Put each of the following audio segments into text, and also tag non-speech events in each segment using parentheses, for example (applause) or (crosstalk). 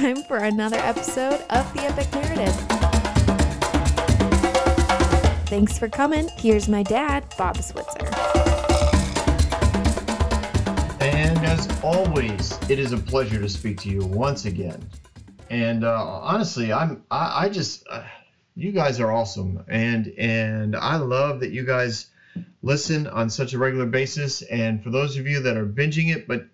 time for another episode of The Epic Narrative. Thanks for coming. Here's my dad, Bob Switzer. And as always, it is a pleasure to speak to you once again. And uh, honestly, I'm I, I just uh, you guys are awesome, and and I love that you guys listen on such a regular basis. And for those of you that are binging it, but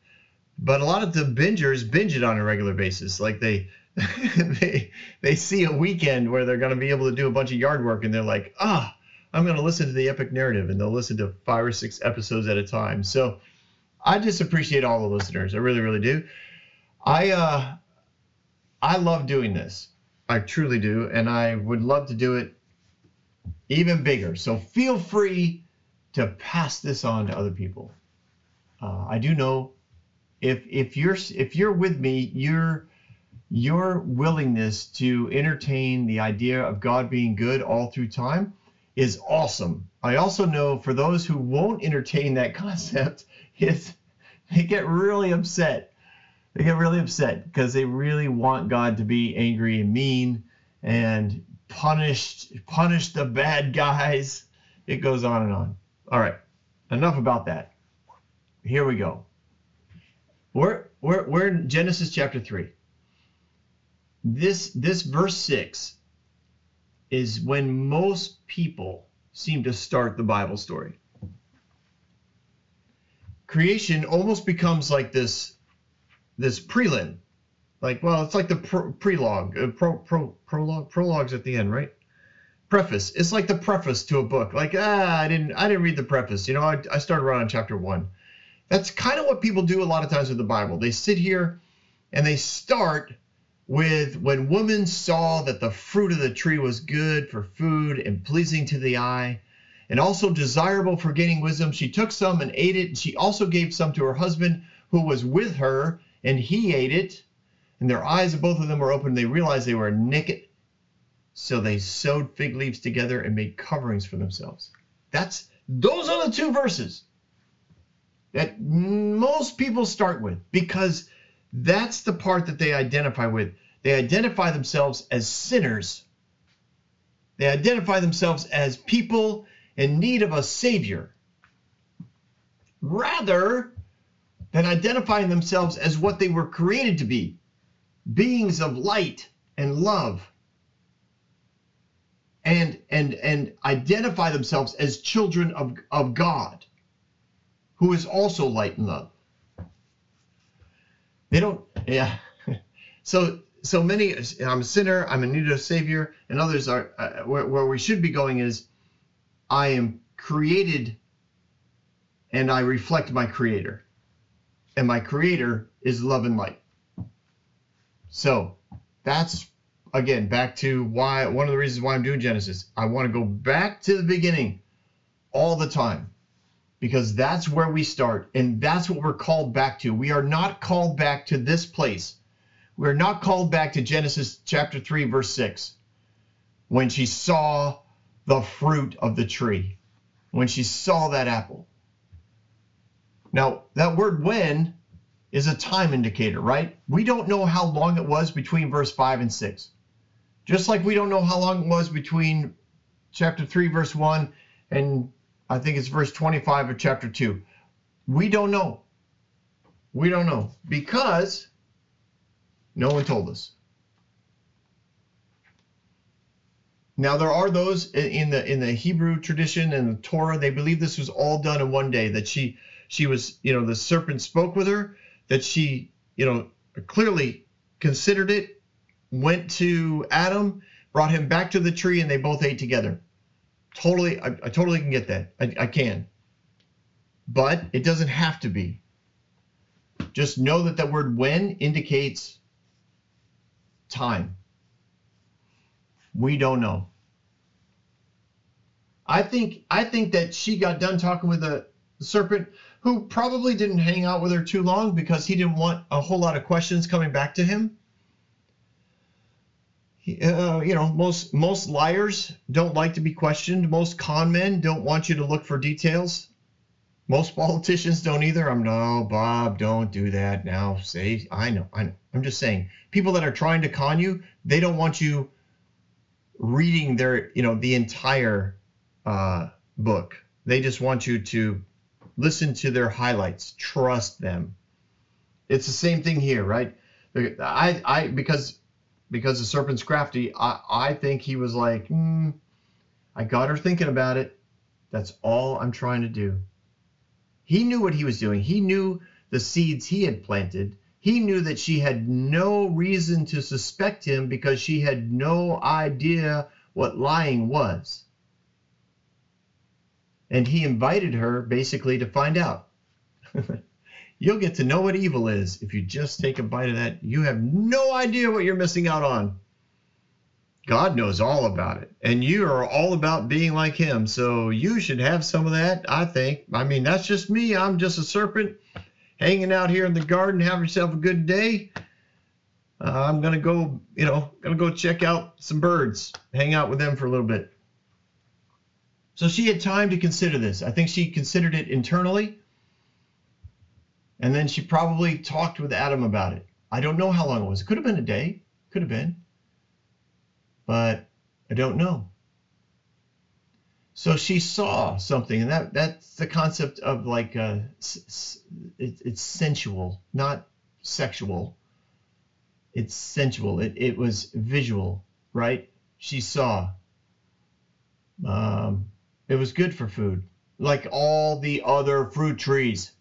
but a lot of the bingers binge it on a regular basis, like they (laughs) they they see a weekend where they're going to be able to do a bunch of yard work, and they're like, ah, I'm going to listen to the epic narrative, and they'll listen to five or six episodes at a time. So I just appreciate all the listeners. I really, really do. I uh, I love doing this. I truly do, and I would love to do it even bigger. So feel free to pass this on to other people. Uh, I do know if if you're if you're with me, your your willingness to entertain the idea of God being good all through time is awesome. I also know for those who won't entertain that (laughs) concept, is they get really upset. They get really upset because they really want God to be angry and mean and punished punish the bad (laughs) guys. It goes on and on. All right, enough about that. Here we go. We're, we're, we're in Genesis chapter 3. This, this verse 6 is when most people seem to start the Bible story. Creation almost becomes like this, this prelim. Like, well, it's like the pro, prelogue, uh, pro, pro, prologue, prologues at the end, right? Preface. It's like the preface to a book. Like, ah, I didn't, I didn't read the preface. You know, I, I started around on chapter one. That's kind of what people do a lot of times with the Bible. They sit here and they start with when woman saw that the fruit of the tree was good for food and pleasing to the eye and also desirable for gaining wisdom she took some and ate it. And she also gave some to her husband who was with her and he ate it. And their eyes of both of them were open. And they realized they were naked. So they sewed fig leaves together and made coverings for themselves. That's those are the two verses that most people start with because that's the part that they identify with. They identify themselves as sinners. They identify themselves as people in need of a savior rather than identifying themselves as what they were created to be beings of light and love and and and identify themselves as children of, of God who is also light and love they don't, yeah. (laughs) So, so many, I'm a sinner, I'm in need of a savior, and others are, uh, where, where we should be going is, I am created and I reflect my creator. And my creator is love and light. So that's again back to why one of the reasons why I'm doing Genesis. I want to go back to the beginning all the time because that's where we start and that's what we're called back to. We are not called back to this place. We're not called back to Genesis chapter 3, verse 6, when she saw the fruit of the tree, when she saw that apple. Now, that word when is a time indicator, right? We don't know how long it was between verse 5 and 6. Just like we don't know how long it was between chapter 3, verse 1 and I think it's verse 25 of chapter 2. We don't know. We don't know because no one told us. Now there are those in the in the Hebrew tradition and the Torah they believe this was all done in one day that she she was you know the serpent spoke with her that she you know clearly considered it went to Adam brought him back to the tree and they both ate together totally, I, I totally can get that. I, I can. But it doesn't have to be. Just know that that word when indicates time. We don't know. I think I think that she got done talking with the serpent who probably didn't hang out with her too long because he didn't want a whole lot of questions coming back to him uh, you know, most most liars don't like to be questioned. Most con men don't want you to look for details. Most politicians don't either. I'm no, Bob, don't do that now. Say, I know, I know. I'm just saying, people that are trying to con you, they don't want you reading their, you know, the entire uh, book. They just want you to listen to their highlights, trust them. It's the same thing here, right? I, I, because, because the serpent's crafty, I, I think he was like, hmm, I got her thinking about it. That's all I'm trying to do. He knew what he was doing. He knew the seeds he had planted. He knew that she had no reason to suspect him because she had no idea what lying was. And he invited her basically to find out. (laughs) You'll get to know what evil is if you just take a bite of that. You have no idea what you're missing out on. God knows all about it. And you are all about being like him. So you should have some of that, I think. I mean, that's just me. I'm just a serpent hanging out here in the garden. Have yourself a good day. Uh, I'm going to go, you know, going to go check out some birds, hang out with them for a little bit. So she had time to consider this. I think she considered it internally. And then she probably talked with Adam about it. I don't know how long it was. It could have been a day. Could have been but I don't know. So she saw something, and that that's the concept of like uh, it, it's sensual, not sexual. It's sensual. It it was visual, right? She saw. Um, it was good for food, like all the other fruit trees.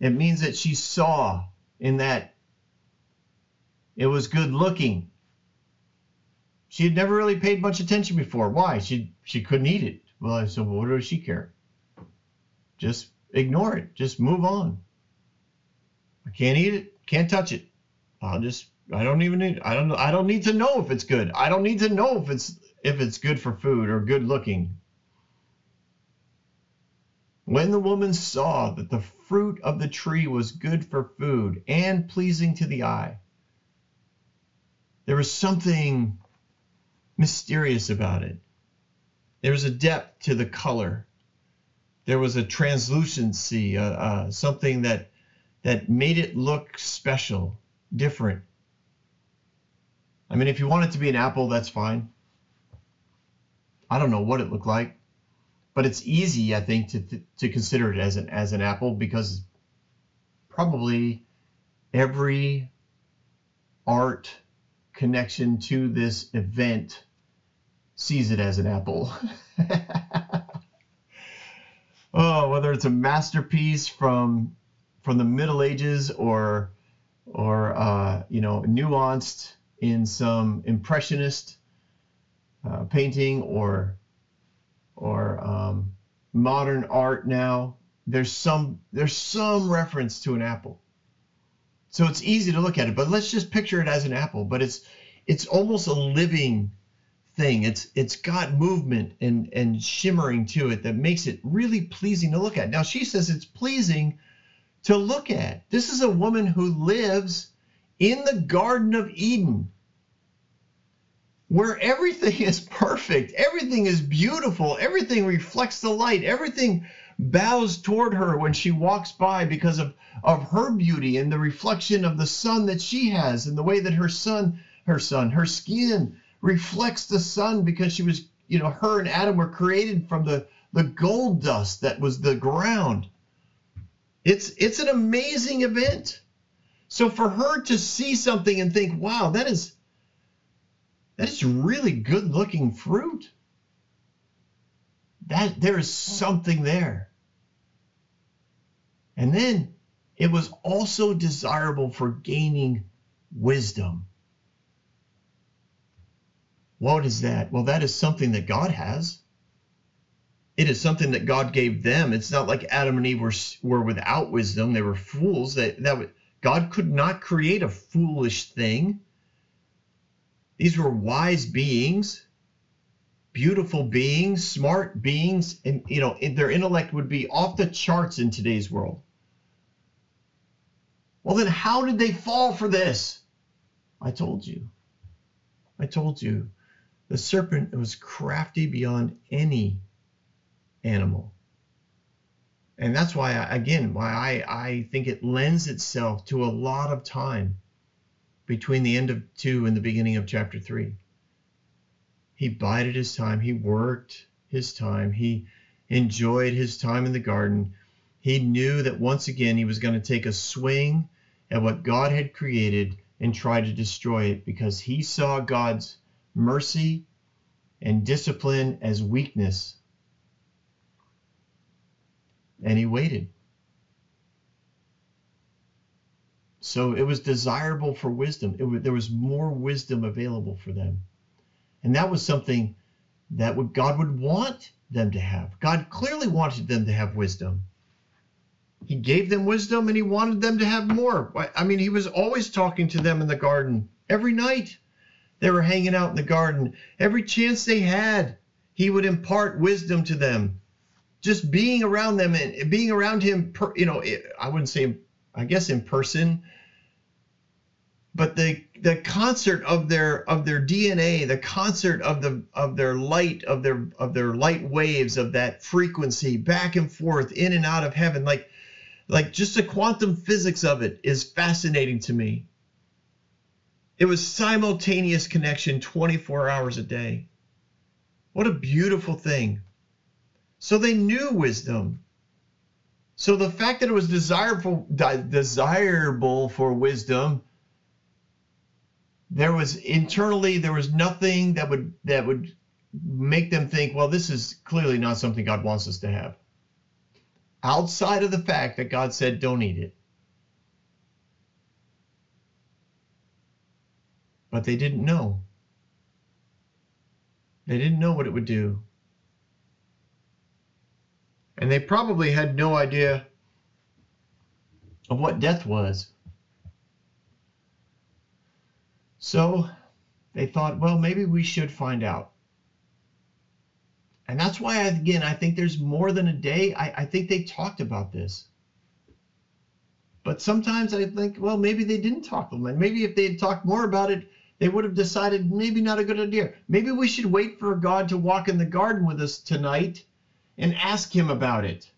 It means that she saw in that it was good looking. She had never really paid much attention before. Why? She she couldn't eat it. Well, I said, well, what does she care? Just ignore it. Just move on. I can't eat it. Can't touch it. I'll just. I don't even need. I don't. I don't need to know if it's good. I don't need to know if it's if it's good for food or good looking. When the woman saw that the fruit of the tree was good for food and pleasing to the eye, there was something mysterious about it. There was a depth to the color. There was a translucency, uh, uh, something that that made it look special, different. I mean, if you want it to be an apple, that's fine. I don't know what it looked like, but it's easy, I think, to to consider it as an as an apple because probably every art connection to this event sees it as an apple. (laughs) oh, whether it's a masterpiece from from the Middle Ages or or uh, you know nuanced in some impressionist uh, painting or or um, modern art now there's some there's some reference to an apple so it's easy to look at it, but let's just picture it as an apple. But it's it's almost a living thing. It's it's got movement and and shimmering to it that makes it really pleasing to look at. Now she says it's pleasing to look at. This is a woman who lives in the Garden of Eden where everything (laughs) is perfect, everything is beautiful, everything reflects the light, everything bows toward her when she walks by because of, of her beauty and the reflection of the sun that she has and the way that her son, her son, her skin reflects the sun because she was, you know, her and Adam were created from the, the gold dust that was the ground. It's it's an amazing event. So for her to see something and think, wow, that is that is really good looking fruit. That there is something there. And then it was also desirable for gaining wisdom. What is that? Well, that is something that God has. It is something that God gave them. It's not like Adam and Eve were, were without wisdom. They were fools. That, that God could not create a foolish thing. These were wise beings, beautiful beings, smart beings, and you know their intellect would be off the charts in today's world. Well, then how did they fall for this? I told you. I told you. The serpent was crafty beyond any animal. And that's why, again, why I, I think it lends itself to a lot of time between the end of two and the beginning of chapter three. He bided his time. He worked his time. He enjoyed his time in the garden. He knew that once again he was going to take a swing at what God had created and try to destroy it because he saw God's mercy and discipline as weakness. And he waited. So it was desirable for wisdom. Was, there was more wisdom available for them. And that was something that would, God would want them to have. God clearly wanted them to have wisdom. He gave them wisdom and he wanted them to have more. I mean, he was always talking to them in the garden every night. They were hanging out in the garden. Every chance they had, he would impart wisdom to them. Just being around them and being around him, you know, I wouldn't say, I guess in person, but the the concert of their of their DNA, the concert of the of their light of their of their light waves of that frequency back and forth in and out of heaven, like like just the quantum physics of it is fascinating to me. It was simultaneous connection 24 hours a day. What a beautiful thing. So they knew wisdom. So the fact that it was desirable desirable for wisdom there was internally there was nothing that would that would make them think well this is clearly not something god wants us to have. Outside of the fact that god said don't eat it. But they didn't know. They didn't know what it would do and they probably had no idea of what death was so they thought, well, maybe we should find out. And that's why, again, I think there's more than a day. I, I think they talked about this. But sometimes I think, well, maybe they didn't talk. Them. And maybe if they had talked more about it, they would have decided maybe not a good idea. Maybe we should wait for God to walk in the garden with us tonight and ask him about it.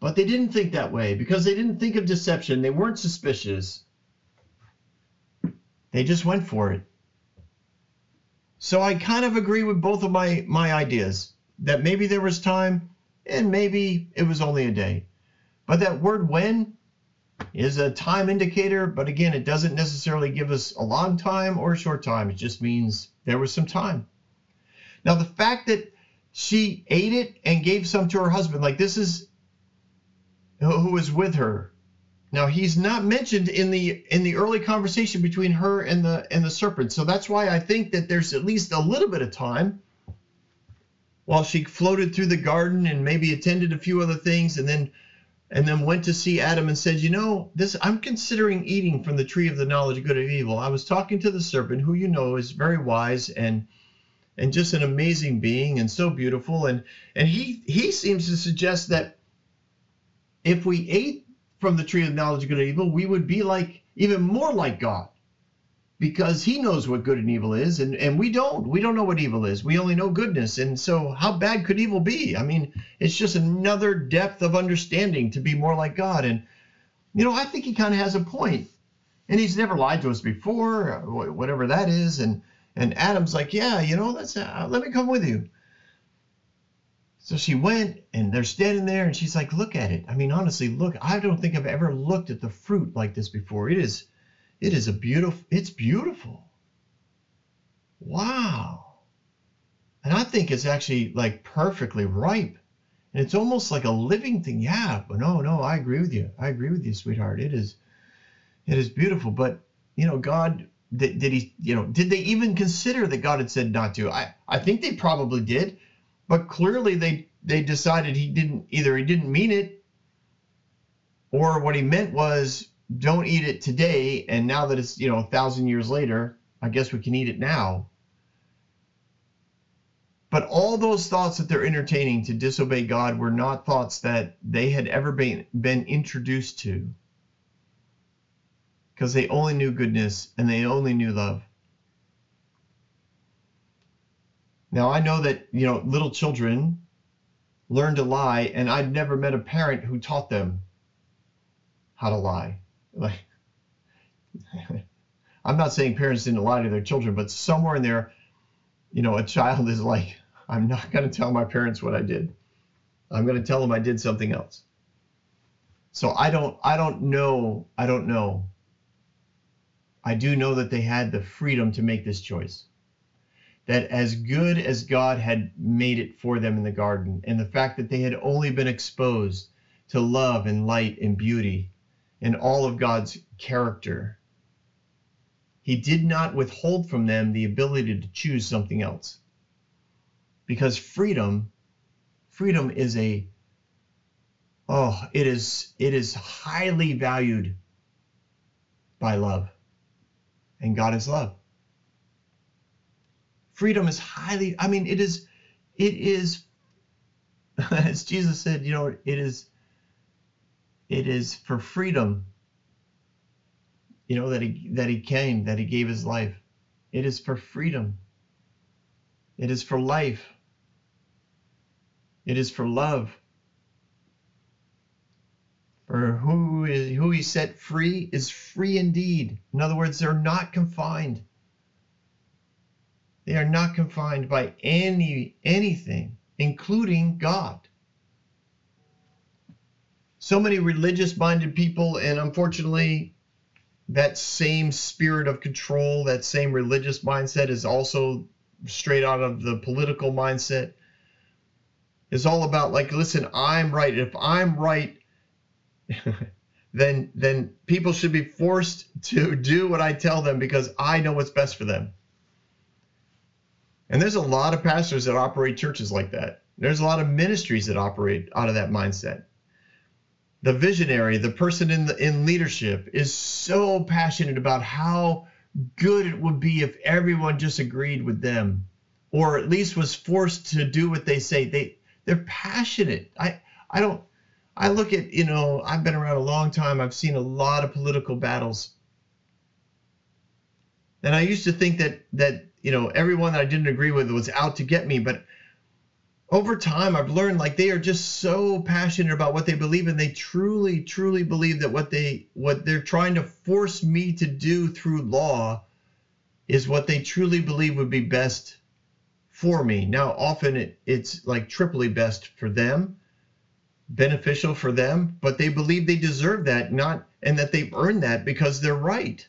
But they didn't think that way because they didn't think of deception. They weren't suspicious. They just went for it. So I kind of agree with both of my my ideas that maybe there was time and maybe it was only a day. But that word when is a time indicator, but again, it doesn't necessarily give us a long time or a short time. It just means there was some time. Now, the fact that she ate it and gave some to her husband, like this is who was with her, now he's not mentioned in the in the early conversation between her and the and the serpent. So that's why I think that there's at least a little bit of time while she floated through the garden and maybe attended a few other things and then and then went to see Adam and said, "You know, this I'm considering eating from the tree of the knowledge of good and evil. I was talking to the serpent, who you know is very wise and and just an amazing being and so beautiful. And and he he seems to suggest that if we ate from the tree of knowledge of good and evil, we would be like even more like God because he knows what good and evil is and, and we don't. We don't know what evil is. We only know goodness. And so how bad could evil be? I mean it's just another depth of understanding to be more like god. And you know i think he kind of has a point. And he's never lied to us before whatever that is. And and adam's like yeah you know let's uh, let me come with you so she went and they're standing there and she's like, look at it. I mean, honestly, look, I don't think I've ever looked at the fruit like this before. It is, it is a beautiful, it's beautiful. Wow. And I think it's actually like perfectly ripe. And it's almost like a living thing. Yeah, but no, no, I agree with you. I agree with you, sweetheart. It is, it is beautiful. But, you know, God, did, did he, you know, did they even consider that God had said not to? I, I think they probably did but clearly they they decided he didn't either he didn't mean it or what he meant was don't eat it today and now that it's you know a thousand years later i guess we can eat it now but all those thoughts that they're entertaining to disobey god were not thoughts that they had ever been been introduced to because they only knew goodness and they only knew love Now I know that, you know, little children learn to lie, and I've never met a parent who taught them how to lie. Like (laughs) I'm not saying parents didn't lie to their children, but somewhere in there, you know, a child is like, I'm not going to tell my parents what I did. I'm going to tell them I did something else. So I don't I don't know, I don't know. I do know that they had the freedom to make this choice. That as good as God had made it for them in the garden, and the fact that they had only been exposed to love and light and beauty and all of God's character, he did not withhold from them the ability to choose something else. Because freedom, freedom is a oh, it is it is highly valued by love. And God is love. Freedom is highly I mean it is it is (laughs) as Jesus said, you know, it is it is for freedom you know that he that he came that he gave his life. It is for freedom. It is for life. It is for love for who is who he set free is free indeed in other words they're not confined they are not confined by any anything including god so many religious minded people and unfortunately that same spirit of control, that same religious mindset is also straight out of the political mindset. Is all about like, listen, I'm right. If I'm right, (laughs) then then people should be forced to do what I tell them because I know what's best for them. And there's a lot of pastors that operate churches like that. There's a lot of ministries that operate out of that mindset the visionary, the person in the in leadership is so passionate about how good it would be if everyone just agreed with them or at least was forced to do what they say. They they're passionate. I I don't I look at, you know, I've been around a long time. I've seen a lot of political battles. And I used to think that that, you know, everyone that I didn't agree with was out to get me, but over time I've learned like they are just so passionate about what they believe and they truly truly believe that what they what they're trying to force me to do through law is what they truly believe would be best for me. Now often it, it's like triply best for them, beneficial for them, but they believe they deserve that not and that they've earned that because they're right.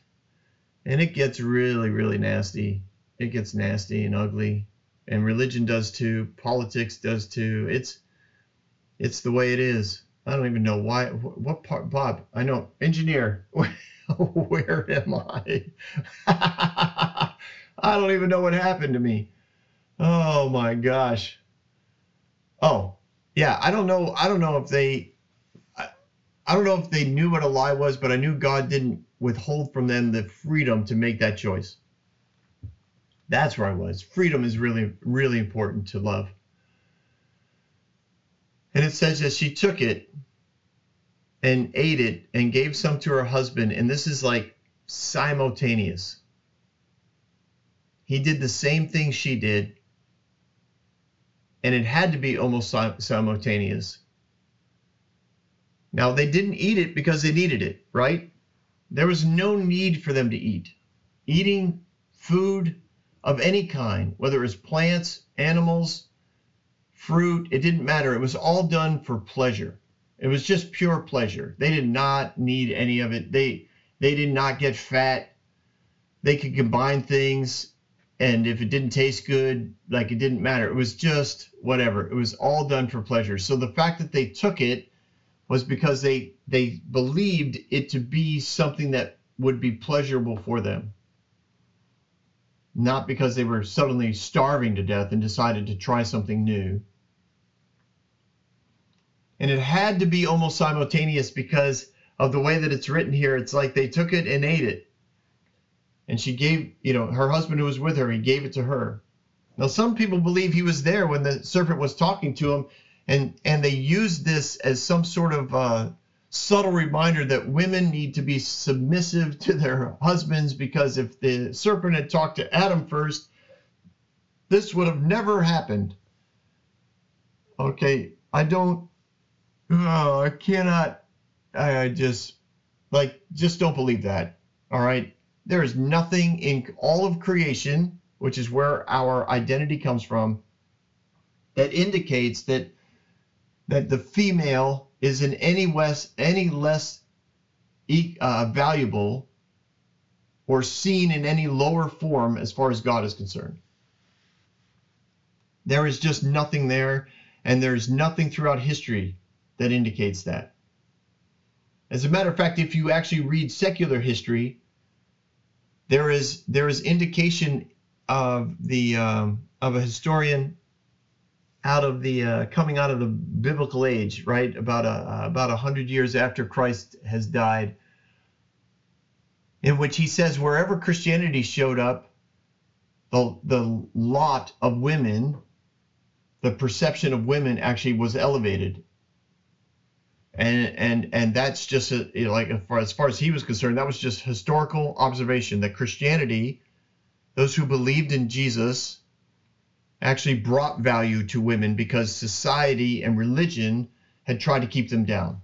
And it gets really really nasty. It gets nasty and ugly. And religion does too. Politics does too. It's it's the way it is. I don't even know why what part bob i know engineer (laughs) where am i? (laughs) I don't even know what happened to me. Oh my gosh. Oh yeah i don't know i don't know if they I, I don't know if they knew what a lie was but i knew god didn't withhold from them the freedom to make that choice that's where I was. Freedom is really, really important to love. And it says that she took it and ate it and gave some to her husband. And this is like simultaneous. He did the same thing she did. And it had to be almost simultaneous. Now, they didn't eat it because they needed it, right? There was no need for them to eat. Eating food of any kind, whether it was plants, animals, fruit, it didn't matter. It was all done for pleasure. It was just pure pleasure. They did not need any of it. They they did not get fat. They could combine things and if it didn't taste good, like it didn't matter. It was just whatever. It was all done for pleasure. So the fact that they took it was because they they believed it to be something that would be pleasurable for them not because they were suddenly starving to death and decided to try something new. And it had to be almost simultaneous because of the way that it's written here. It's like they took it and ate it. And she gave, you know, her husband who was with her, he gave it to her. Now, some people believe he was there when the serpent was talking to him, and, and they used this as some sort of uh, subtle reminder that women need to be submissive to their husbands because if the serpent had talked to Adam first, This would have never happened. Okay, I don't. Oh, I cannot. I just like just don't believe that. All right, there is nothing in all of creation, which is where our identity comes from, that indicates that that the female is in any less any less uh, valuable or seen in any lower form as far as God is concerned. There is just nothing there, and there's nothing throughout history that indicates that. As a matter of fact, if you actually read secular history, there is there is indication of the um, of a historian out of the uh, coming out of the biblical age, right? About a uh, about a hundred years after Christ has died, in which he says wherever Christianity showed up, the the lot of women, the perception of women actually was elevated. And and and that's just a, you know, like as far, as far as he was concerned, that was just historical observation that Christianity, those who believed in Jesus, actually brought value to women because society and religion had tried to keep them down.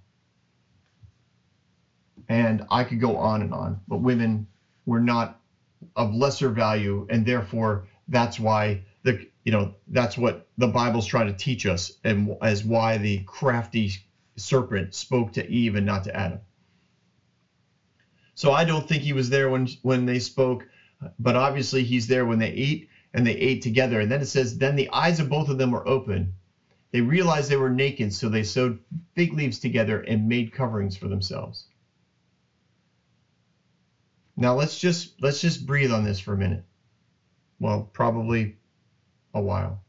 And I could go on and on, but women were not of lesser value, and therefore that's why the you know that's what the Bible's trying to teach us, and as why the crafty serpent spoke to Eve and not to Adam. So I don't think he was there when when they spoke, but obviously he's there when they ate and they ate together. And then it says, Then the eyes of both of them were open. They realized they were naked, so they sewed fig leaves together and made coverings for themselves. Now let's just let's just breathe on this for a minute. Well, probably a while.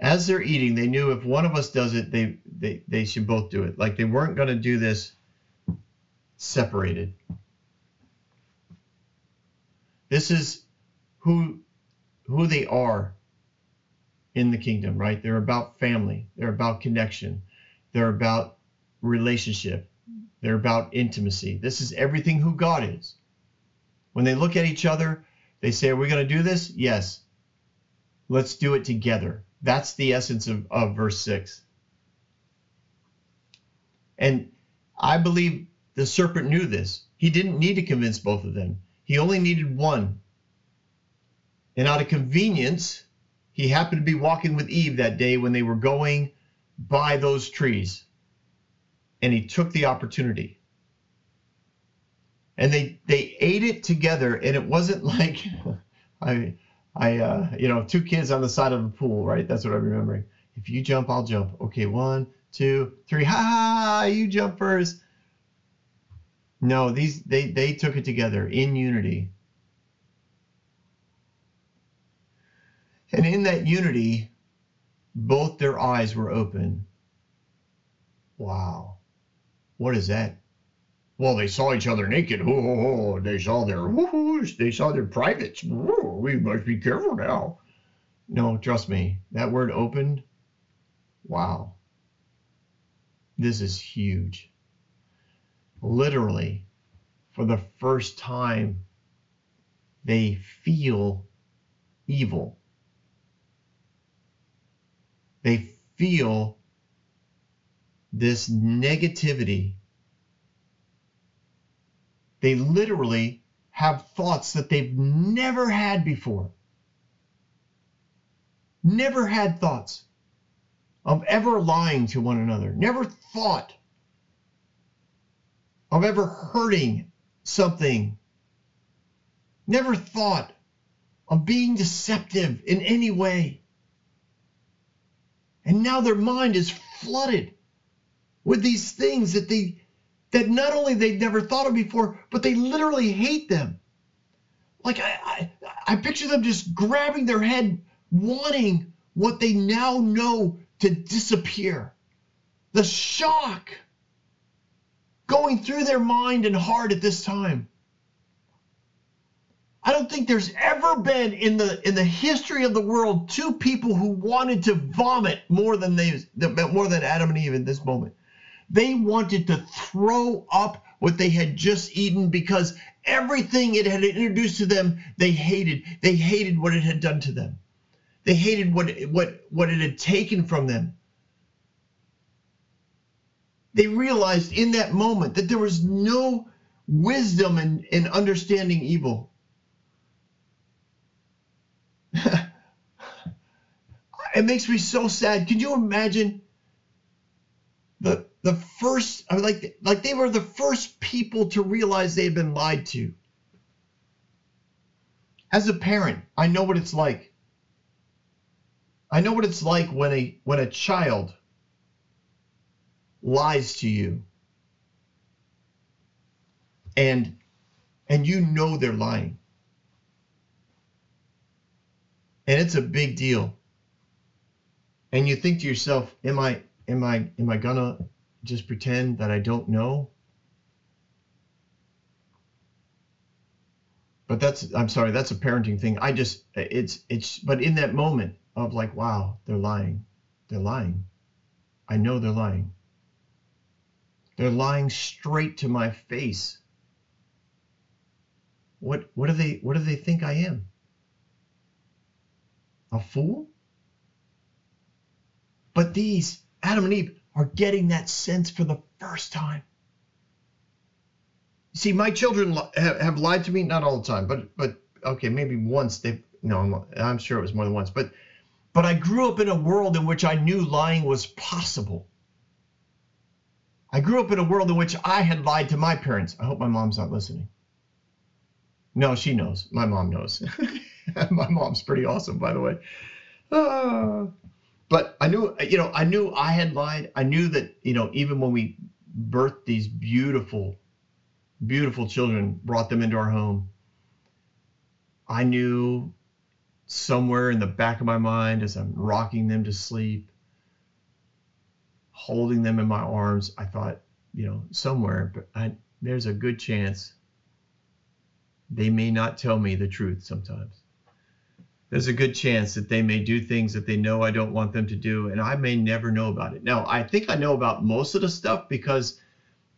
As they're eating, they knew if one of us does it, they they, they should both do it. Like they weren't going to do this separated. This is who who they are in the kingdom, right? They're about family, they're about connection, they're about relationship, they're about intimacy. This is everything who God is. When they look at each other, they say, Are we going to do this? Yes. Let's do it together. That's the essence of, of verse 6. And I believe the serpent knew this. He didn't need to convince both of them, he only needed one and out of convenience, he happened to be walking with Eve that day when they were going by those trees. And he took the opportunity. And they they ate it together, and it wasn't (laughs) like I I uh, you know two kids on the side of the pool, right? That's what I'm remembering. If you jump, I'll jump. Okay, one, two, three. Ha! You jump first. No, these they they took it together in unity. And in that unity, both their eyes were open. Wow. What is that? Well, they saw each other naked. Oh, they saw their whoosh. They saw their privates. Oh, we must be careful now. No, trust me. That word opened. Wow. This is huge. Literally, for the first time, they feel evil they feel this negativity. They literally have thoughts that they've never had before. Never had thoughts of ever lying to one another. Never thought of ever hurting something. Never thought of being deceptive in any way. And now their mind is flooded with these things that they that not only they've never thought of before, but they literally hate them. Like I, I, I picture them just grabbing their head, wanting what they now know to disappear. The shock going through their mind and heart at this time. I don't think there's ever been in the in the history of the world two people who wanted to vomit more than they more than Adam and Eve in this moment. They wanted to throw up what they had just eaten because everything it had introduced to them they hated. They hated what it had done to them. They hated what what what it had taken from them. They realized in that moment that there was no wisdom in, in understanding evil. (laughs) it makes me so sad. Can you imagine the the first I mean, like like they were the first people to realize they had been lied to. As a parent, I know what it's like. I know what it's like when a when a child lies to you and and you know they're lying and it's a big deal and you think to yourself am i am i am i gonna just pretend that i don't know but that's i'm sorry that's a parenting thing i just it's it's but in that moment of like wow they're lying they're lying i know they're lying they're lying straight to my face. What what do they what do they think I am? A fool? But these Adam and Eve are getting that sense for the first time. See, my children have lied to me not all the time, but but okay, maybe once they've no, I'm sure it was more than once, but but I grew up in a world in which I knew lying was possible. I grew up in a world in which I had lied to my parents. I hope my mom's not listening. No, she knows. My mom knows. (laughs) my mom's pretty awesome, by the way. Uh, but I knew, you know, I knew I had lied. I knew that, you know, even when we birthed these beautiful, beautiful children, brought them into our home, I knew somewhere in the back of my mind as I'm rocking them to sleep holding them in my arms, I thought, you know, somewhere, but I, there's a good chance they may not tell me the truth sometimes. There's a good chance that they may do things that they know I don't want them to do, and I may never know about it. Now, I think I know about most of the stuff because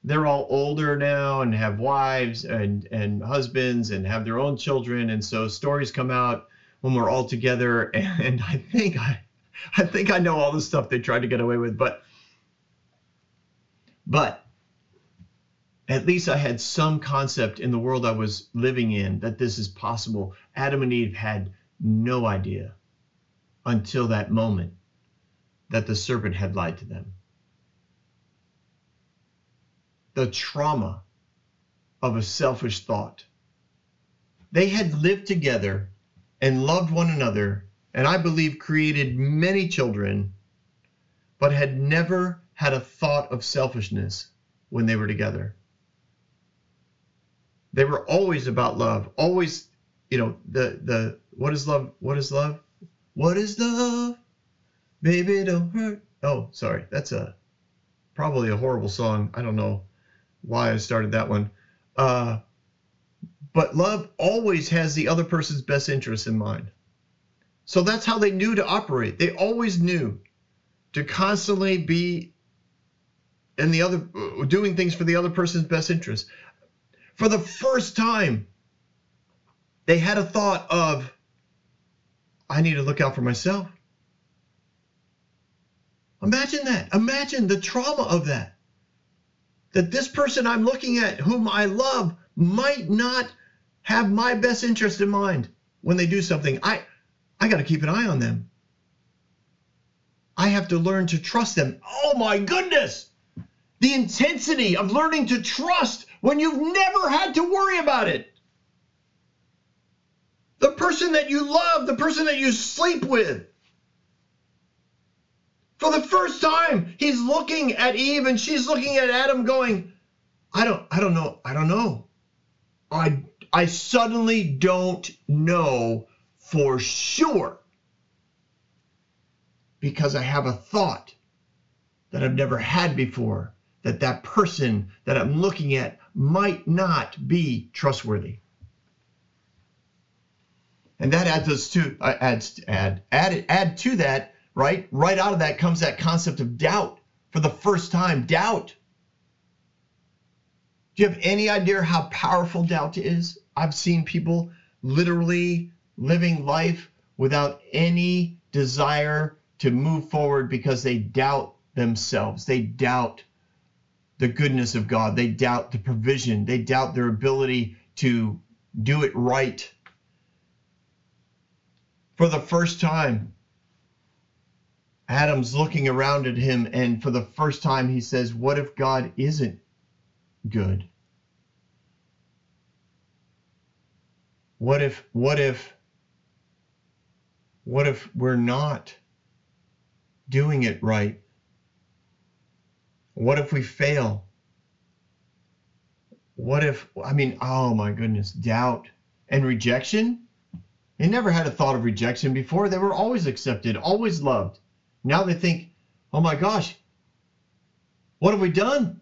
they're all older now and have wives and, and husbands and have their own children, and so stories come out when we're all together, (laughs) and I think I, I think I know all the stuff they tried to get away with, but but at least I had some concept in the world I was living in that this is possible. Adam and Eve had no idea until that moment that the serpent had lied to them. The trauma of a selfish thought. They had lived together and loved one another, and I believe created many children, but had never had a thought of selfishness when they were together. They were always about love, always, you know, the the what is love? What is love? What is love? Baby, don't hurt. Oh, sorry. That's a probably a horrible song. I don't know why I started that one. Uh, but love always has the other person's best interest in mind. So that's how they knew to operate. They always knew to constantly be and the other doing things for the other person's best interest. For the first time, they had a thought of, I need to look out for myself. Imagine that. Imagine the trauma of that. That this person I'm looking at, whom I love, might not have my best interest in mind when they do something. I, I got to keep an eye on them. I have to learn to trust them. Oh my goodness! the intensity of learning to trust when you've never had to worry about it. The person that you love, the person that you sleep with. For the first time, he's looking at Eve and she's looking at Adam going, I don't I don't know. I don't know. I I suddenly don't know for sure. Because I have a thought that I've never had before that that person that I'm looking at might not be trustworthy. And that adds us to uh, adds add add add to that right right out of that comes that concept of doubt for the first time doubt. Do you have any idea how powerful doubt is? I've seen people literally living life without any desire to move forward because they doubt themselves. They doubt the goodness of God. They doubt the provision. They doubt their ability to do it right. For the first time, Adam's looking around at him, and for the first time, he says, What if God isn't good? What if, what if, what if we're not doing it right? What if we fail? What if, I mean, oh my goodness, doubt and rejection? They never had a thought of rejection before. They were always accepted, always loved. Now they think, oh my gosh, what have we done?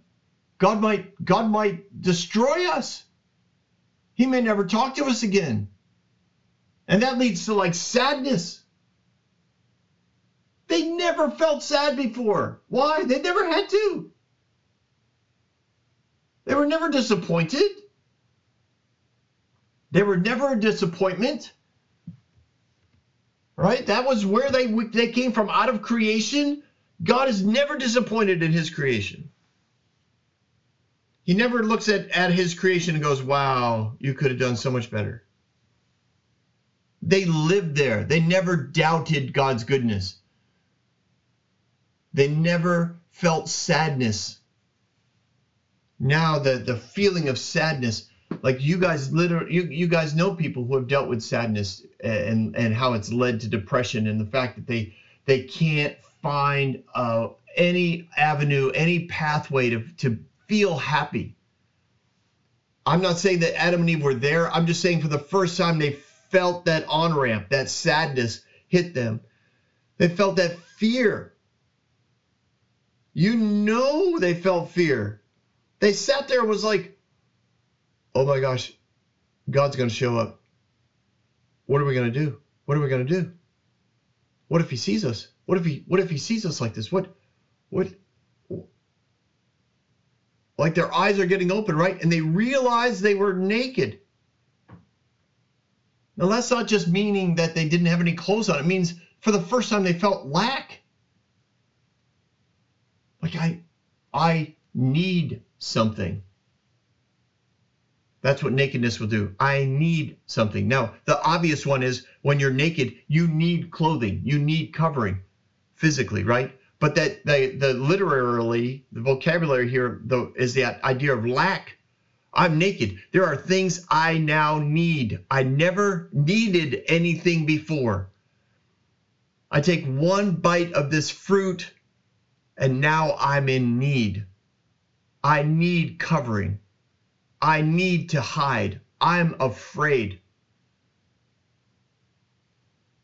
God might, God might destroy us. He may never talk to us again. And that leads to like sadness. They never felt sad before. Why? They never had to. They were never disappointed. They were never a disappointment. Right? That was where they they came from out of creation. God is never disappointed in his creation. He never looks at, at his creation and goes, Wow, you could have done so much better. They lived there. They never doubted God's goodness. They never felt sadness. Now the, the feeling of sadness, like you guys literally you, you guys know people who have dealt with sadness and and how it's led to depression and the fact that they they can't find uh, any avenue, any pathway to, to feel happy. I'm not saying that Adam and Eve were there. I'm just saying for the first time they felt that on ramp, that sadness hit them. They felt that fear. You know they felt fear. They sat there and was like, oh my gosh, God's going to show up. What are we going to do? What are we going to do? What if he sees us? What if he what if he sees us like this? What what like their eyes are getting open, right? And they realize they were naked. Now, that's not just meaning that they didn't have any clothes on. It means for the first time they felt lack. Like I, I need something. That's what nakedness will do. I need something. Now, the obvious one is when you're naked, you need clothing, you need covering physically, right? But that the, the literally, the vocabulary here though is the idea of lack I'm naked. There are things I now need. I never needed anything before. I take one bite of this fruit and now I'm in need. I need covering. I need to hide. I'm afraid.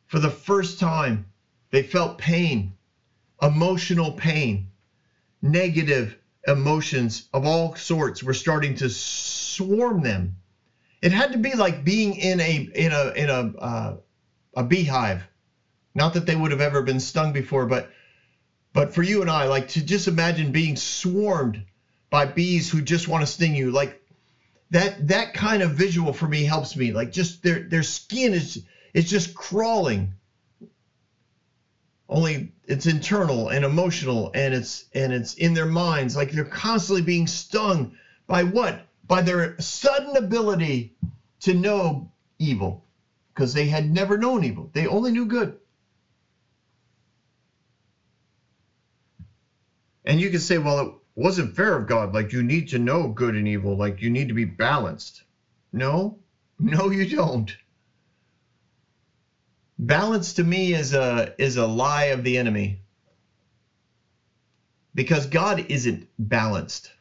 For the first time, they felt pain, emotional pain, negative emotions of all sorts were starting to swarm them. It had to be like being in a in a in a uh, a beehive. Not that they would have ever been stung before, but but for you and I, like to just imagine being swarmed by bees who just want to sting you, like that that kind of visual for me helps me. Like just their their skin is is just crawling. Only it's internal and emotional and it's and it's in their minds. Like they're constantly being stung by what? By their sudden ability to know evil. Because they had never known evil. They only knew good. And you can say well it wasn't fair of god like you need to know good and evil like you need to be balanced no no you don't Balance to me is a is a lie of the enemy. Because God isn't balanced.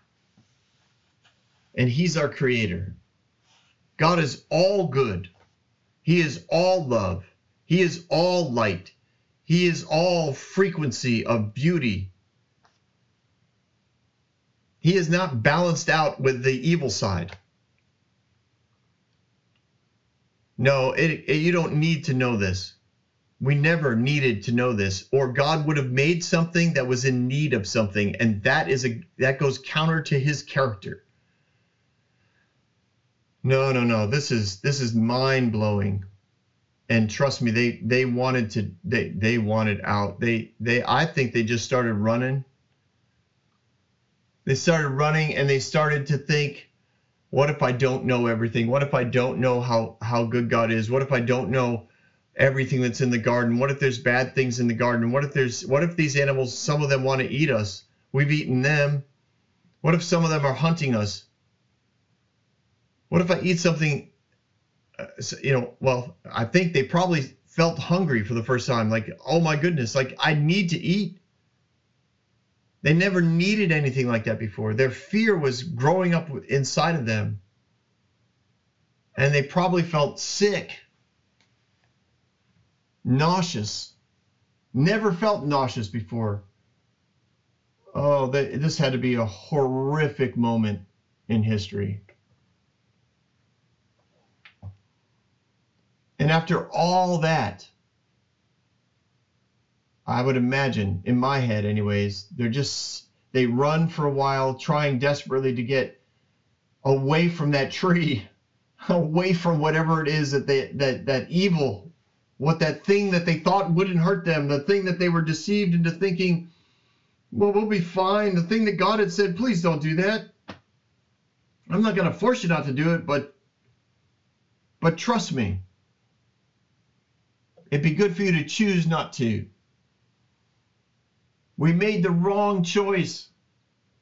And he's our creator. God is all good. He is all love. He is all light. He is all frequency of beauty. He is not balanced out with the evil side. No, it, it, you don't need to know this. We never needed to know this, or God would have made something that was in need of something, and that is a that goes counter to His character. No, no, no. This is this is mind blowing. And trust me, they they wanted to they they wanted out. They they I think they just started running. They started running and they started to think, what if I don't know everything? What if I don't know how how good God is? What if I don't know everything that's in the garden? What if there's bad things in the garden? What if there's what if these animals some of them want to eat us? We've eaten them. What if some of them are hunting us? What if I eat something? Uh, you know, well, I think they probably felt hungry for the first time. Like, oh my goodness, like I need to eat. They never needed anything like that before. Their fear was growing up inside of them. And they probably felt sick, nauseous, never felt nauseous before. Oh, they, this had to be a horrific moment in history. And after all that, I would imagine, in my head, anyways, they're just, they run for a while, trying desperately to get away from that tree, (laughs) away from whatever it is that they, that, that evil, what that thing that they thought wouldn't hurt them, the thing that they were deceived into thinking, well, we'll be fine. The thing that God had said, please don't do that. I'm not going to force you not to do it, but, but trust me. It'd be good for you to choose not to. We made the wrong choice.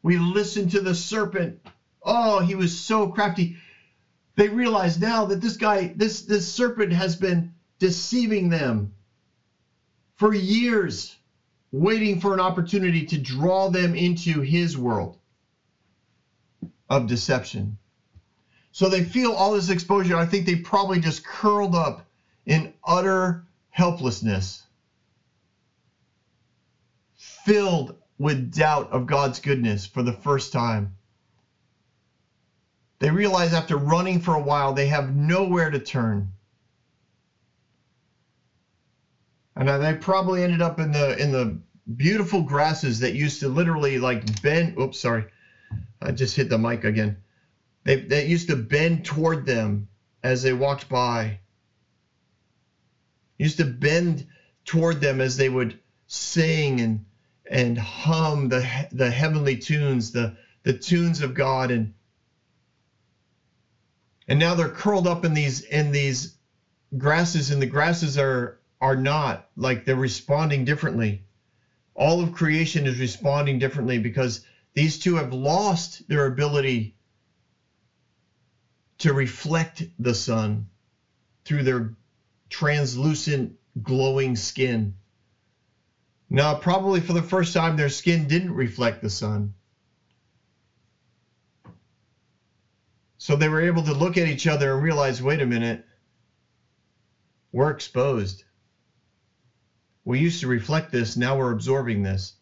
We listened to the serpent. Oh, he was so crafty. They realize now that this guy, this, this serpent has been deceiving them for years, waiting for an opportunity to draw them into his world of deception. So they feel all this exposure. I think they probably just curled up in utter helplessness, filled with doubt of God's goodness for the first time. They realize after running for a while, they have nowhere to turn. And they probably ended up in the in the beautiful grasses that used to literally like bend. Oops, sorry, I just hit the mic again. They that used to bend toward them as they walked by used to bend toward them as they would sing and and hum the the heavenly tunes, the the tunes of God, and and now they're curled up in these in these grasses, and the grasses are are not like they're responding differently. All of creation is responding differently because these two have lost their ability to reflect the sun through their translucent, glowing skin. Now, probably for the first time, their skin didn't reflect the sun. So they were able to look at each other and realize wait a minute, we're exposed. We used to reflect this, now we're absorbing this.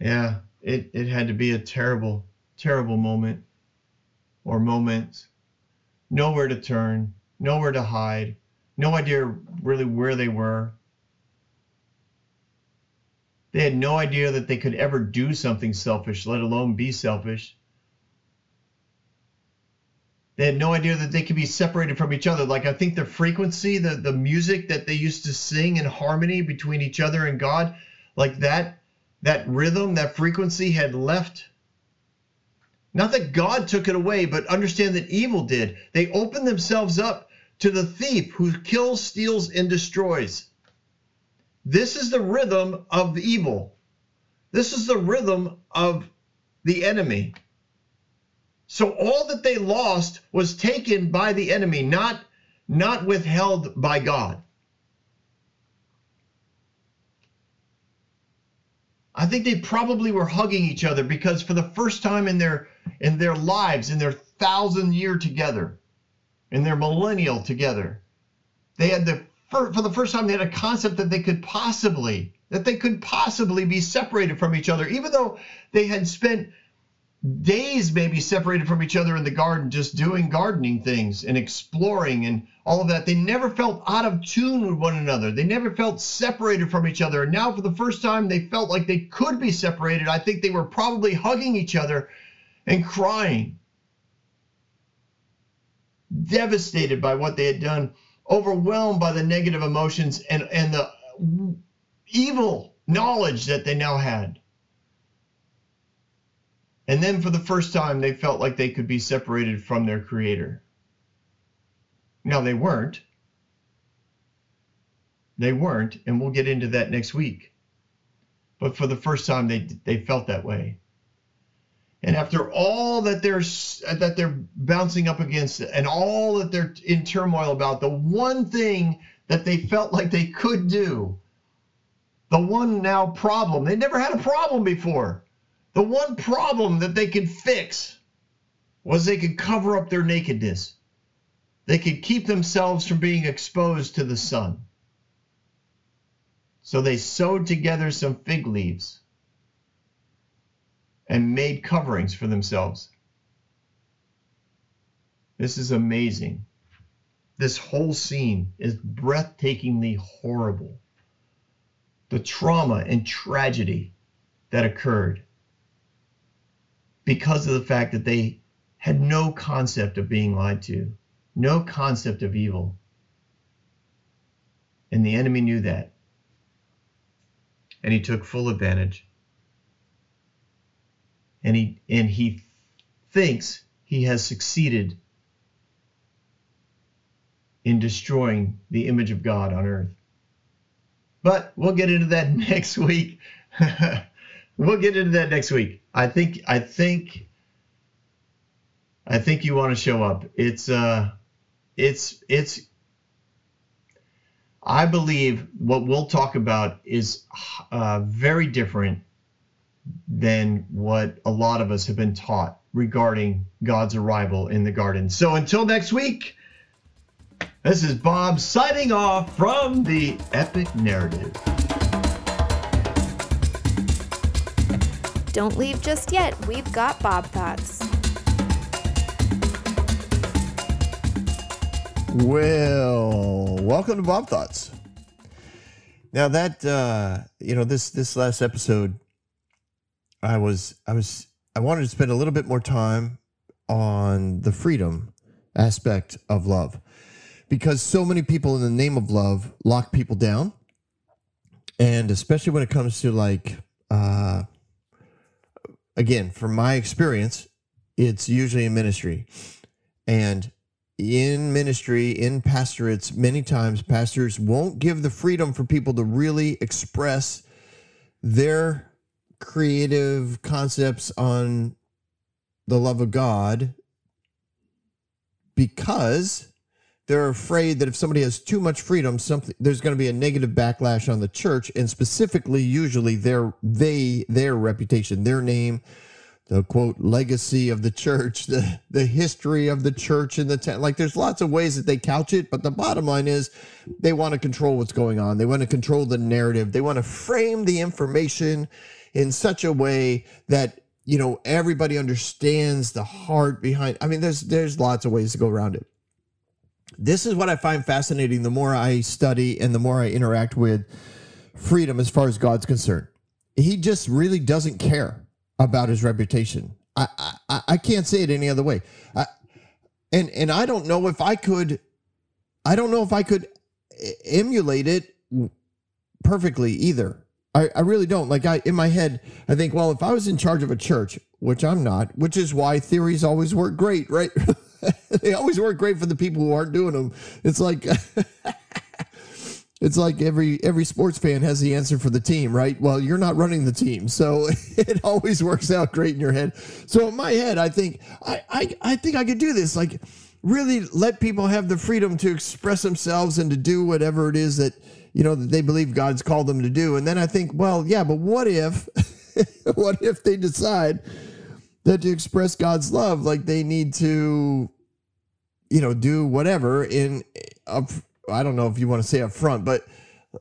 Yeah, it, it had to be a terrible, terrible moment or moments nowhere to turn, nowhere to hide, no idea really where they were. They had no idea that they could ever do something selfish, let alone be selfish. They had no idea that they could be separated from each other. Like I think the frequency, the, the music that they used to sing in harmony between each other and God, like that, that rhythm, that frequency had left not that God took it away, but understand that evil did. They opened themselves up to the thief who kills, steals, and destroys. This is the rhythm of evil. This is the rhythm of the enemy. So all that they lost was taken by the enemy, not, not withheld by God. I think they probably were hugging each other because for the first time in their in their lives, in their thousand year together, in their millennial together, they had the for, for the first time they had a concept that they could possibly that they could possibly be separated from each other, even though they had spent days maybe separated from each other in the garden, just doing gardening things and exploring and all of that. They never felt out of tune with one another. They never felt separated from each other. And now, for the first time, they felt like they could be separated. I think they were probably hugging each other and crying. Devastated by what they had done, overwhelmed by the negative emotions and, and the evil knowledge that they now had. And then for the first time, they felt like they could be separated from their Creator. Now, they weren't. They weren't, and we'll get into that next week. But for the first time, they, they felt that way. And after all that they're that they're bouncing up against and all that they're in turmoil about, the one thing that they felt like they could do, the one now problem, they never had a problem before. The one problem that they could fix was they could cover up their nakedness. They could keep themselves from being exposed to the sun. So they sewed together some fig leaves and made coverings for themselves. This is amazing. This whole scene is breathtakingly horrible. The trauma and tragedy that occurred because of the fact that they had no concept of being lied to, no concept of evil. And the enemy knew that. And he took full advantage and he and he thinks he has succeeded in destroying the image of God on earth. But we'll get into that (laughs) next week. (laughs) we'll get into that next week. I think I think I think you want to show up. It's uh it's it's I believe what we'll talk about is uh, very different than what a lot of us have been taught regarding God's arrival in the garden. So until next week, this is Bob signing off from the Epic Narrative. Don't leave just yet. We've got Bob Thoughts. Well, welcome to Bob Thoughts. Now that uh, you know this this last episode I was I was I wanted to spend a little bit more time on the freedom aspect of love. Because so many people in the name of love lock people down. And especially when it comes to like uh again from my experience it's usually in ministry. And in ministry in pastorates many times pastors won't give the freedom for people to really express their creative concepts on the love of God because they're afraid that if somebody has too much freedom, something there's going to be a negative backlash on the church, and specifically, usually their they their reputation, their name, the quote legacy of the church, (laughs) the the history of the church in the town. Like there's lots of ways that they couch it, but the bottom line is they want to control what's going on. They want to control the narrative. They want to frame the information in such a way that you know everybody understands the heart behind i mean there's there's lots of ways to go around it. This is what i find fascinating. The more i study and the more i interact with freedom as far as god's concerned he just really doesn't care about his reputation. I i, I can't say it any other way. I, and and i don't know if i could i don't know if i could emulate it perfectly either I, I really don't. Like I in my head, I think, well, if I was in charge of a church, which I'm not, which is why theories always work great, right? (laughs) they always work great for the people who aren't doing them. It's like (laughs) it's like every every sports fan has the answer for the team, right? Well, you're not running the team, so (laughs) it always works out great in your head. So in my head, I think I I, I think I could do this. Like really let people have the freedom to express themselves and to do whatever it is that you know, that they believe God's called them to do. And then I think, well, yeah, but what if, (laughs) what if they decide that to express God's love, like they need to, you know, do whatever in, up, I don't know if you want to say up front, but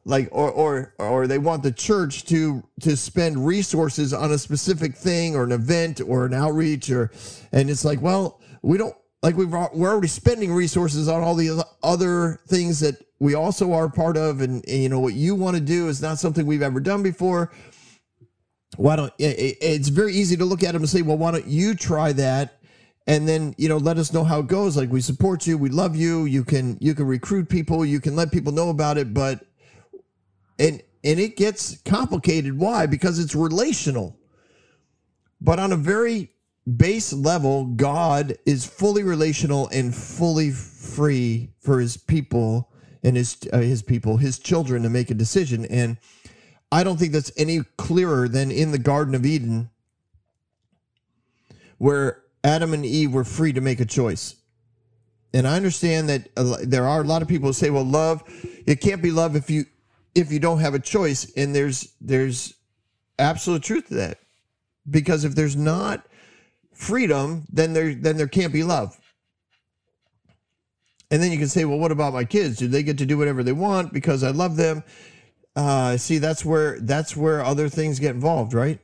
like, or, or, or they want the church to, to spend resources on a specific thing or an event or an outreach or, and it's like, well, we don't, like we've, we're already spending resources on all the other things that we also are part of and, and, you know what you want to do is not something we've ever done before. Why don't it, it's very easy to look at them and say well why don't you try that? And then you know let us know how it goes. Like we support you we love you you can you can recruit people you can let people know about it but and and it gets complicated. Why? Because it's relational. But on a very base level god is fully relational and fully free for his people and his uh, his people his children to make a decision and i don't think that's any clearer than in the garden of eden where Adam and Eve were free to make a choice. And I understand that there are a lot of people who say, "Well, love, it can't be love if you if you don't have a choice." And there's there's absolute truth to that, because if there's not freedom, then there then there can't be love. And then you can say, "Well, what about my kids? Do they get to do whatever they want because I love them?" Uh, see, that's where that's where other things get involved, right?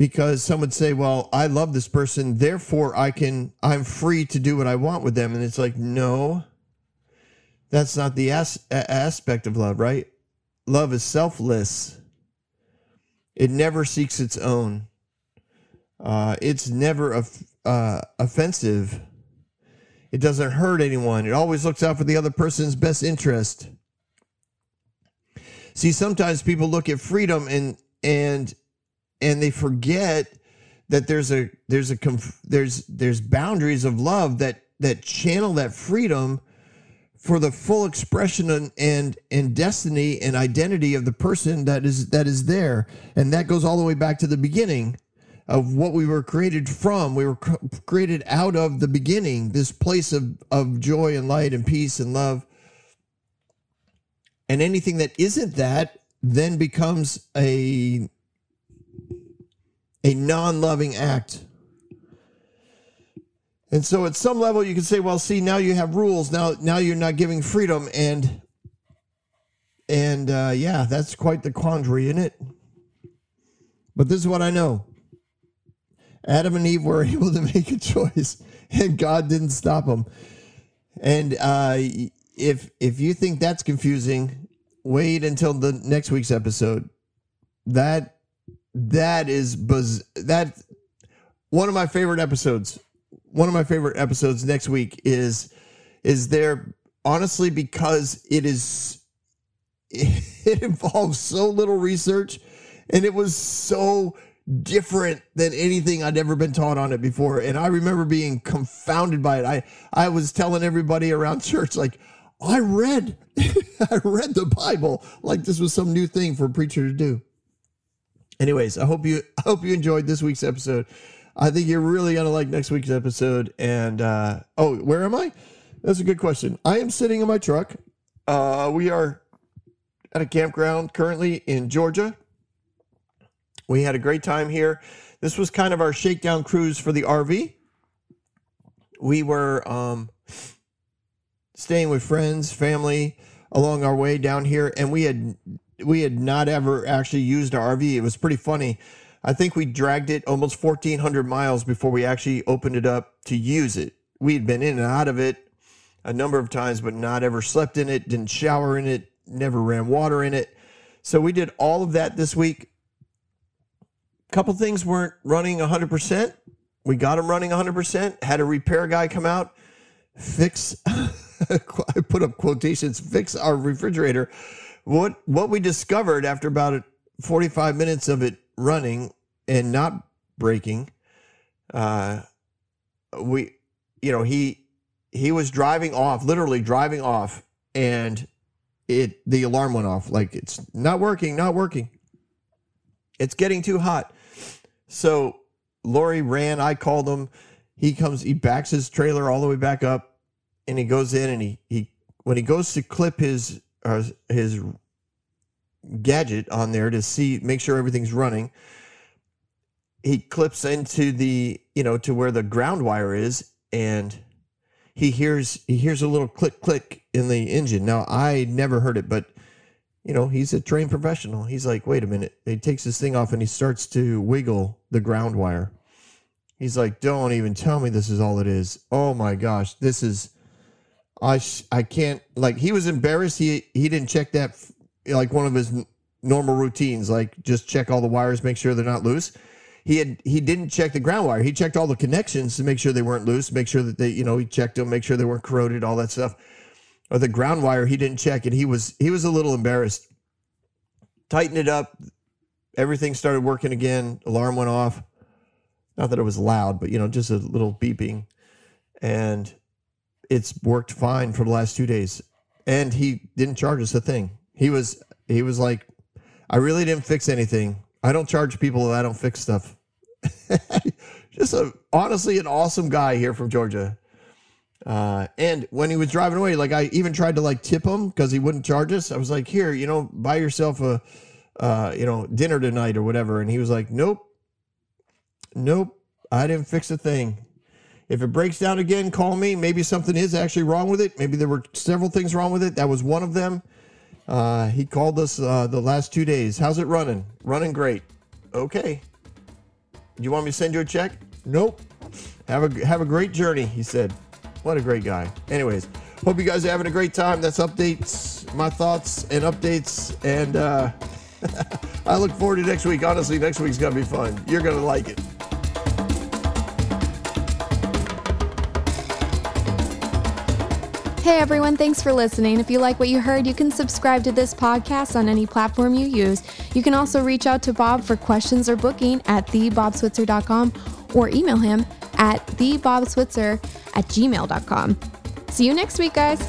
because some would say, well, I love this person, therefore I can, I'm free to do what I want with them. And it's like, no, that's not the as- aspect of love, right? Love is selfless, it never seeks its own, uh, it's never of, uh, offensive. It doesn't hurt anyone. It always looks out for the other person's best interest. See, sometimes people look at freedom and and and they forget that there's a there's a there's there's boundaries of love that that channel that freedom for the full expression and, and and destiny and identity of the person that is that is there and that goes all the way back to the beginning of what we were created from we were created out of the beginning this place of of joy and light and peace and love and anything that isn't that then becomes a a non loving act. And so at some level you can say, well, see, now you have rules. Now now you're not giving freedom and and uh, yeah, that's quite the quandary, isn't it? But this is what I know. Adam and Eve were (laughs) able to make a choice, and God didn't stop them. And uh, if if you think that's confusing, wait until the next week's episode. That that is buzz that one of my favorite episodes one of my favorite episodes next week is is there honestly because it is (laughs) it involves so little research and it was so different than anything I'd ever been taught on it before and I remember being confounded by it I I was telling everybody around (laughs) church like I read (laughs) I read the Bible like this was some new thing for a preacher to do anyways, I hope you I hope you enjoyed this week's episode. I think you're really gonna like next week's episode. And uh, oh, where am I? That's a good question. I am sitting in my truck. Uh, we are at a campground currently in Georgia. We had a great time here. This was kind of our shakedown cruise for the RV. We were um, staying with friends, family along our way down here, and we had we had not ever actually used our RV. It was pretty funny. I think we dragged it almost 1,400 miles before we actually opened it up to use it. We had been in and out of it a number of times, but not ever slept in it, didn't shower in it, never ran water in it. So we did all of that this week. Couple things weren't running 100%. We got them running 100%. Had a repair guy come out, fix, (laughs) I put up quotations, fix our refrigerator what what we discovered after about 45 minutes of it running and not breaking, uh, we, you know, he he was driving off, literally driving off, and it the alarm went off. Like it's not working, not working. It's getting too hot. So Lori ran. I called him. He comes. He backs his trailer all the way back up, and he goes in and he he when he goes to clip his uh, his gadget on there to see make sure everything's running he clips into the you know to where the ground wire is and he hears he hears a little click click in the engine now i never heard it but you know he's a trained professional he's like wait a minute he takes this thing off and he starts to wiggle the ground wire he's like don't even tell me this is all it is oh my gosh this is I sh- I can't like he was embarrassed. He he didn't check that like one of his n- normal routines, like just check all the wires, make sure they're not loose. he had he didn't check the ground wire. He checked all the connections to make sure they weren't loose, make sure that they, you know, he checked them, make sure they weren't corroded, all that stuff. Or the ground wire he didn't check, and he was he was a little embarrassed. Tightened it up, everything started working again. Alarm went off. Not that it was loud, but you know, just a little beeping, and it's worked fine for the last two days. And he didn't charge us a thing. He was he was like, I really didn't fix anything. I don't charge people if I don't fix stuff. (laughs) Just a honestly an awesome guy here from Georgia. Uh, and when he was driving away, like I even tried to like tip him because he wouldn't charge us. I was like, here, you know, buy yourself a, uh, you know, dinner tonight or whatever. And he was like, nope, nope, I didn't fix a thing. If it breaks down again, call me. Maybe something is actually wrong with it. Maybe there were several things wrong with it. That was one of them. Uh, he called us uh, the last two days. How's it running? Running great. Okay. Do you want me to send you a check? Nope. Have a have a great journey. He said. What a great guy. Anyways, hope you guys are having a great time. That's updates, my thoughts and updates, and uh, (laughs) I look forward to next week. Honestly, next week's gonna be fun. You're gonna like it. Hey everyone, thanks for listening. If you like what you heard, you can subscribe to this podcast on any platform you use. You can also reach out to Bob for questions or booking at thebobswitzer.com or email him at thebobswitzer at gmail.com. See you next week, guys.